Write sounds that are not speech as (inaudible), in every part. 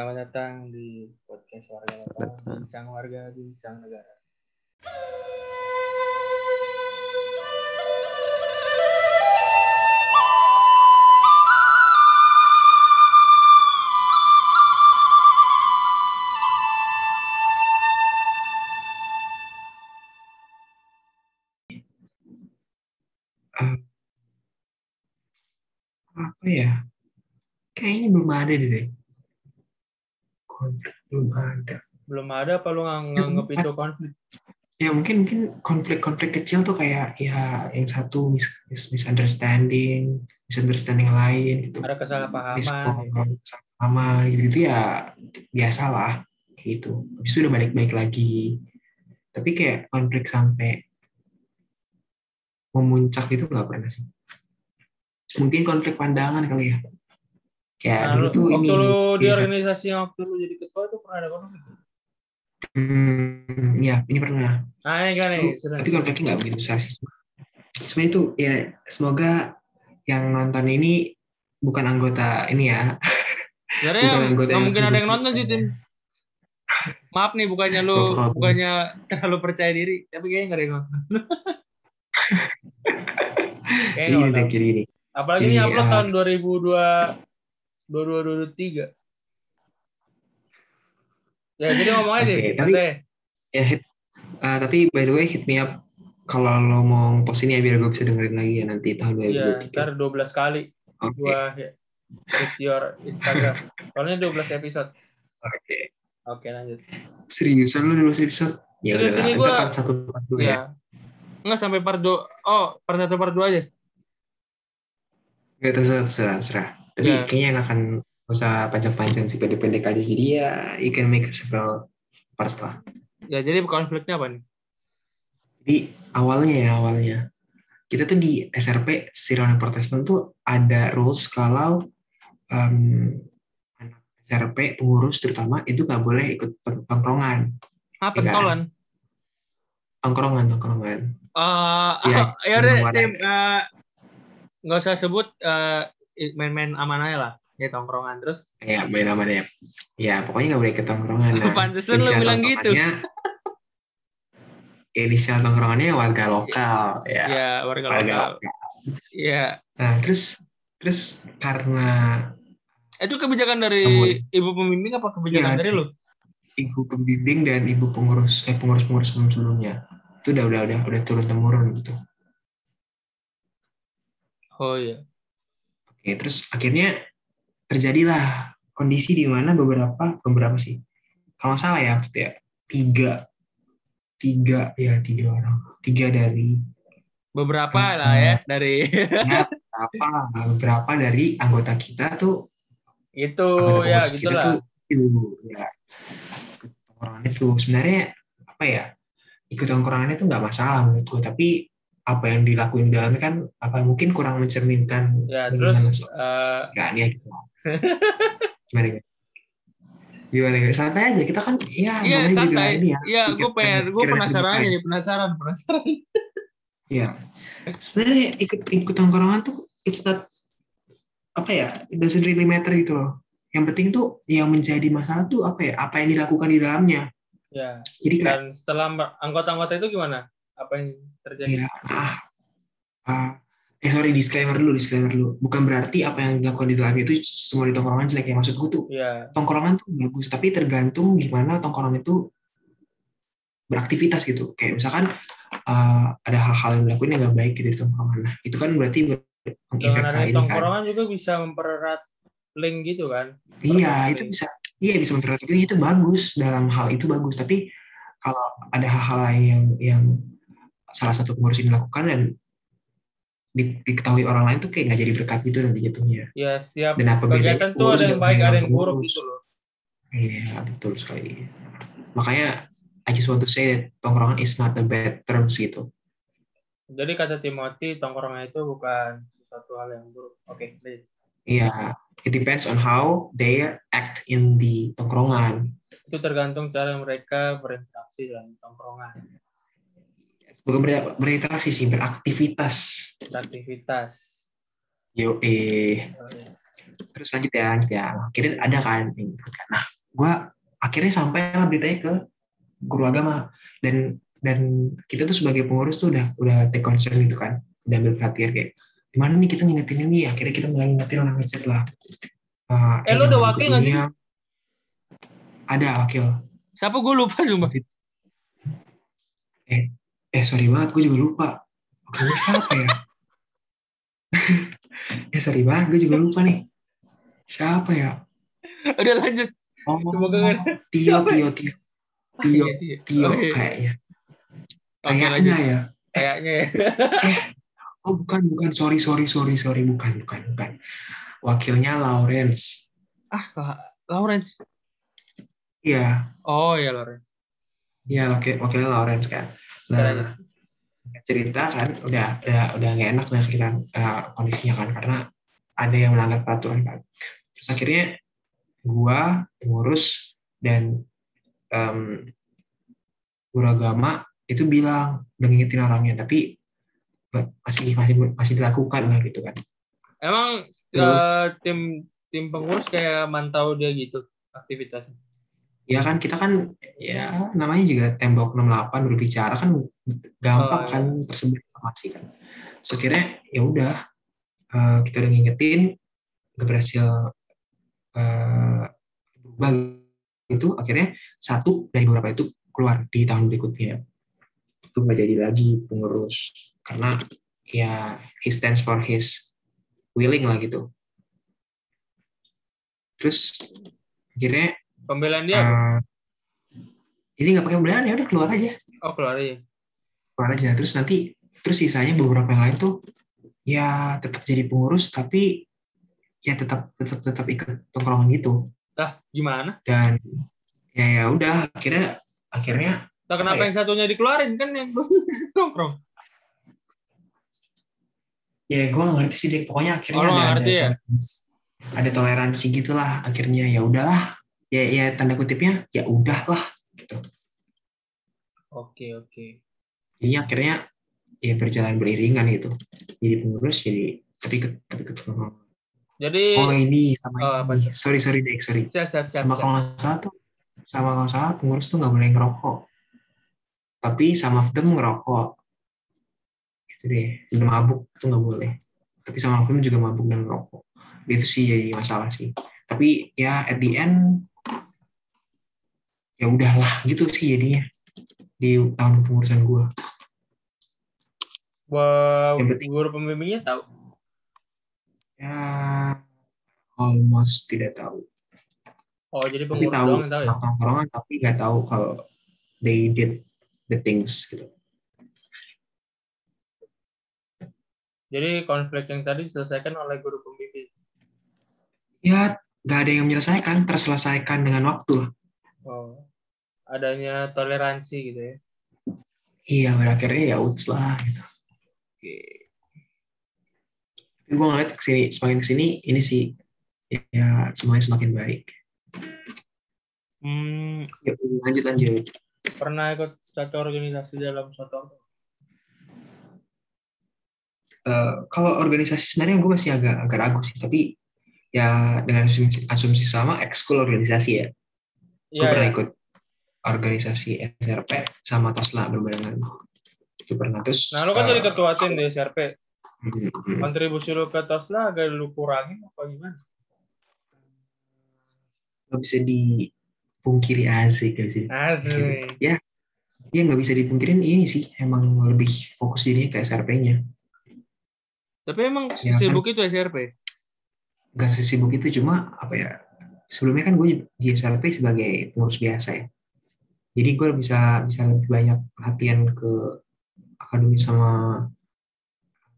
Selamat datang di podcast warga lokal, bincang warga, bincang negara. apa ya? Kayaknya belum ada deh. Belum ada. Belum ada apa lu ngang- nganggep itu konflik? Ya mungkin mungkin konflik-konflik kecil tuh kayak ya yang satu mis mis- misunderstanding, misunderstanding lain gitu. Ada kesalahpahaman. Miskom sama gitu ya biasalah gitu. Habis itu udah balik-balik lagi. Tapi kayak konflik sampai memuncak itu nggak pernah sih. Mungkin konflik pandangan kali ya. Kayak Nah, dulu lu, tuh waktu ini lu di organisasi yang waktu lu jadi ketua itu pernah ada konflik? Hmm, ya ini pernah. Nah, ini kan nih, Itu- sudah. tapi konfliknya nggak begitu besar sih. Sebenarnya itu ya semoga yang nonton ini bukan anggota ini ya. Sebenarnya bukan anggota yang mungkin ada yang nonton sih, Tin. Maaf nih, bukannya lu kalau- bukannya terlalu percaya diri, tapi kayaknya nggak ada yang nonton. (laughs) Kayaknya Ini tahu. kiri ini. Apalagi ini upload ah. tahun 2002 22 23. Ya, jadi ngomong aja Oke, deh. tapi-. Ya hit. ah, tapi by the way hit me up kalau lo mau post ini ya biar gue bisa dengerin lagi ya nanti tahun Iya, 2023. ntar 12 kali Oke. gua hit your Instagram. Soalnya 12 episode. Oke. Oke, lanjut. Seriusan lo 12 episode? Ya Serius, udah, ini gua- part satu part dua ya. Ya. Enggak sampai part 2. Oh, part 1 part 2 aja. Gak terserah, terserah, terserah. Tapi Ya. kayaknya yang akan gak usah panjang-panjang sih, pendek-pendek aja. Jadi ya, you can make several parts lah. Ya, jadi konfliknya apa nih? Jadi awalnya ya, awalnya. Kita tuh di SRP, Sirona Protestan tuh ada rules kalau em, anak SRP, pengurus terutama, itu nggak boleh ikut tongkrongan. Apa Iya. pentolan? Tongkrongan, tongkrongan. Eh, Ya, (laughs) ya udah, eh, nggak usah sebut eh, main-main aman aja lah. Ya tongkrongan terus. Ya, main aman ya. Ya, pokoknya nggak boleh ikut tongkrongan. Nah, (laughs) Pantesan inisial bilang gitu. Inisial tongkrongannya warga lokal. Ya, Ya, warga warga lokal. lokal. Iya. Nah, terus terus karena Itu kebijakan dari Namun- ibu pembimbing apa kebijakan Iya, dari lu? ibu pembimbing dan ibu pengurus eh pengurus pengurus sebelum sebelumnya itu udah udah udah udah turun temurun gitu. Oh iya. Oke, terus akhirnya terjadilah kondisi di mana beberapa beberapa sih kalau salah ya maksudnya tiga tiga ya tiga orang tiga dari Beberapa Hmm. lah ya dari ya, beberapa beberapa dari anggota kita tuh itu ya gitulah. itu ya tongkrongan itu sebenarnya apa ya ikut tongkrongan itu nggak masalah menurut gue tapi apa yang dilakuin di dalamnya kan apa mungkin kurang mencerminkan Ya terus eh, nggak nih gitu gimana gimana gimana santai aja kita kan ya Iya namanya juga santai. ini ya Iya, gue pengen, gue penasaran aja, nih, penasaran, penasaran. Iya. Sebenarnya ikut ikut tongkrongan tuh it's not apa ya, it doesn't really matter gitu loh. Yang penting tuh yang menjadi masalah tuh apa ya, apa yang dilakukan di dalamnya. Ya. Jadi kayak Dan setelah anggota-anggota itu gimana? Apa yang terjadi? ya ah, ah, eh sorry disclaimer dulu, disclaimer dulu. Bukan berarti apa yang dilakukan di dalamnya itu semua di tongkrongan jelek ya. Maksud gue tuh Ya. tongkrongan tuh bagus, tapi tergantung gimana tongkrongan itu beraktivitas gitu. Kayak misalkan eh, ada hal-hal yang dilakuin yang nggak baik gitu di tongkrongan. Nah, itu kan berarti ber- mengefek adanya ini kan. tongkrongan juga bisa mempererat link gitu kan? Iya, itu bisa. Iya bisa memperhatikan itu bagus dalam hal itu bagus. Tapi kalau ada hal-hal lain yang yang salah satu pengurus ini lakukan dan di- diketahui orang lain tuh kayak nggak jadi berkat gitu nanti jatuhnya. Ya setiap Dan apa kegiatan tuh ada yang baik, ada yang buruk gitu loh. Iya betul sekali. Makanya I just want to say that tongkrongan is not a bad terms gitu. Jadi kata Timothy, tongkrongan itu bukan sesuatu hal yang buruk. Oke, lanjut. Iya, it depends on how they act in the tongkrongan. itu tergantung cara mereka berinteraksi dalam tongkrongan, Bukan ber- berinteraksi sih, beraktivitas. aktivitas. Yo, eh. Terus lanjut ya, lanjut ya. Akhirnya ada kan kan. Nah, gue akhirnya sampai lah beritanya ke guru agama dan dan kita tuh sebagai pengurus tuh udah udah take concern gitu kan udah ambil perhatian kayak gimana nih kita ngingetin ini akhirnya kita mulai ngingetin orang ngechat lah Uh, Eh, lu jangan wakil nggak sih? ada wakil Siapa gue lupa sumpah. eh sorry banget gue juga lupa. Wakilnya siapa ya? Eh sorry banget gue (laughs) juga lupa nih. Siapa ya? Udah lanjut. oh Semoga nggak Tio Tio Tio Ah, Tio. Iya. Tio Oh, iya. kayaknya. Kayaknya ya. Kayaknya ya. oh bukan bukan. Sorry sorry sorry sorry. Bukan bukan bukan. Wakilnya Lawrence. Ah, Lawrence. iya. Oh ya Lawrence. Iya wakil wakilnya Lawrence kan nah cerita kan udah udah udah nggak enak lah kita eh, kondisinya kan karena ada yang melanggar peraturan kan terus akhirnya gua pengurus dan em, guru agama itu bilang udah ngingetin orangnya tapi masih masih masih dilakukan lah gitu kan Emang Terus? eh, tim tim pengurus kayak mantau dia gitu aktivitasnya. Ya kan kita kan ya namanya juga tembok 68 berbicara kan gampang Oh, iya. kan tersebar informasi kan. So akhirnya ya udah eh, kita udah ngingetin gak berhasil eh, berubah itu akhirnya satu dari beberapa itu keluar di tahun berikutnya. Itu nggak jadi lagi pengurus karena ya he stands for his willing lah gitu. Terus akhirnya Pembelaan dia apa? Eh, ini nggak pakai pembelian ya udah keluar aja Oh keluar aja. keluar aja terus nanti terus sisanya beberapa yang lain tuh ya tetap jadi pengurus tapi ya tetap tetap tetap ikut tongkrongan gitu Lah gimana? dan ya ya udah akhirnya akhirnya Lah kenapa Apa ya? yang satunya dikeluarin kan yang (laughs) nongkrong? ya gue nggak ngerti sih deh pokoknya akhirnya Oh, ada ada ya? ada toleransi gitulah akhirnya ya udahlah ya ya tanda kutipnya ya udahlah gitu. Oke oke. jadi akhirnya ya berjalan beriringan gitu. Jadi pengurus jadi tapi tapi ke tongkrongan. Jadi oh ini sama Oh, apa ini sorry sorry dek sorry. Siap siap siap. sama siap. kalau nggak salah tuh sama kalau nggak salah pengurus tuh nggak boleh ngerokok. Tapi sama them ngerokok. Gitu deh dan mabuk tuh nggak boleh. Tapi sama them juga mabuk dan ngerokok. Itu sih jadi masalah sih. Tapi ya at the end ya udahlah gitu sih jadinya di tahun kepengurusan gue Wow, Yang penting- guru pembimbingnya tahu. ya almost tidak tahu Oh jadi tapi pengurus tahu doang yang tahu ya? tongkrongan tapi nggak tahu kalau they did the things gitu Jadi konflik yang tadi diselesaikan oleh guru pembimbing. ya nggak ada yang menyelesaikan terselesaikan dengan waktu lah Oh, adanya toleransi gitu ya. iya pada akhirnya ya uts lah gitu. Oke. tapi gue ngeliat ke sini semakin ke sini ini sih ya semuanya semakin baik. Hmm, ya, lanjut lanjut. Pernah ikut satu organisasi dalam satu Eh, kalau organisasi sebenarnya gue masih agak agak ragu sih tapi ya dengan asumsi, asumsi sama ekskul organisasi ya. Gue Iya, pernah ya. ikut organisasi SRP sama Tosla berbarengan itu pernah terus Nah, lu kan eh, jadi ketua tim di SRP. hmm, hmm. Kontribusi lu ke Tosla agak lu kurangin apa gimana? nggak bisa dipungkiri asik gak sih Asik. ya nggak bisa dipungkirin ini sih emang lebih fokus jadinya ke SRP-nya Tapi emang Ya, sibuk itu SRP. nggak sesibuk itu cuma apa ya sebelumnya kan gue di SRP sebagai pengurus biasa ya jadi gue bisa bisa lebih banyak perhatian ke akademis sama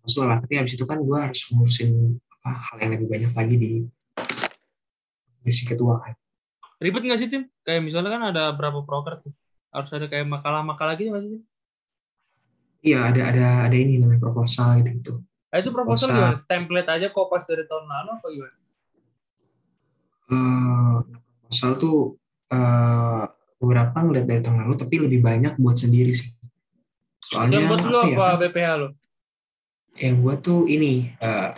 konsul lah tapi habis itu kan gue harus ngurusin apa, hal yang lebih banyak lagi di misi ketua kan Ribet nggak sih tim? Kayak misalnya kan ada berapa proker tuh. Harus ada kayak makalah-makalah gitu nggak sih? Iya ada ada ada ini namanya proposal gitu gitu Ah, itu proposal gimana? Template aja kopas dari tahun lalu apa gimana? Eh, proposal tuh eh, beberapa ngeliat dari tahun lalu tapi lebih banyak buat sendiri sih soalnya Yang buat lu apa ya, apa kan BPH lu? yang gue tuh ini eh,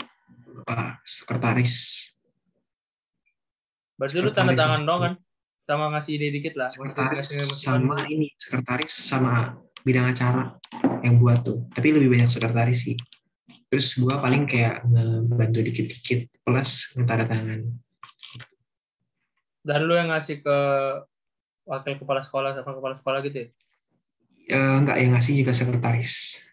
apa sekretaris Berarti lu tanda tangan itu. doang kan? sama ngasih ide dikit lah. sekretaris sama ini sekretaris sama bidang acara yang buat tuh tapi lebih banyak sekretaris sih terus gua paling kayak ngebantu dikit-dikit plus tanda tangan Dan lu yang ngasih ke wakil kepala sekolah sama kepala sekolah gitu ya? Eh, enggak yang ngasih juga sekretaris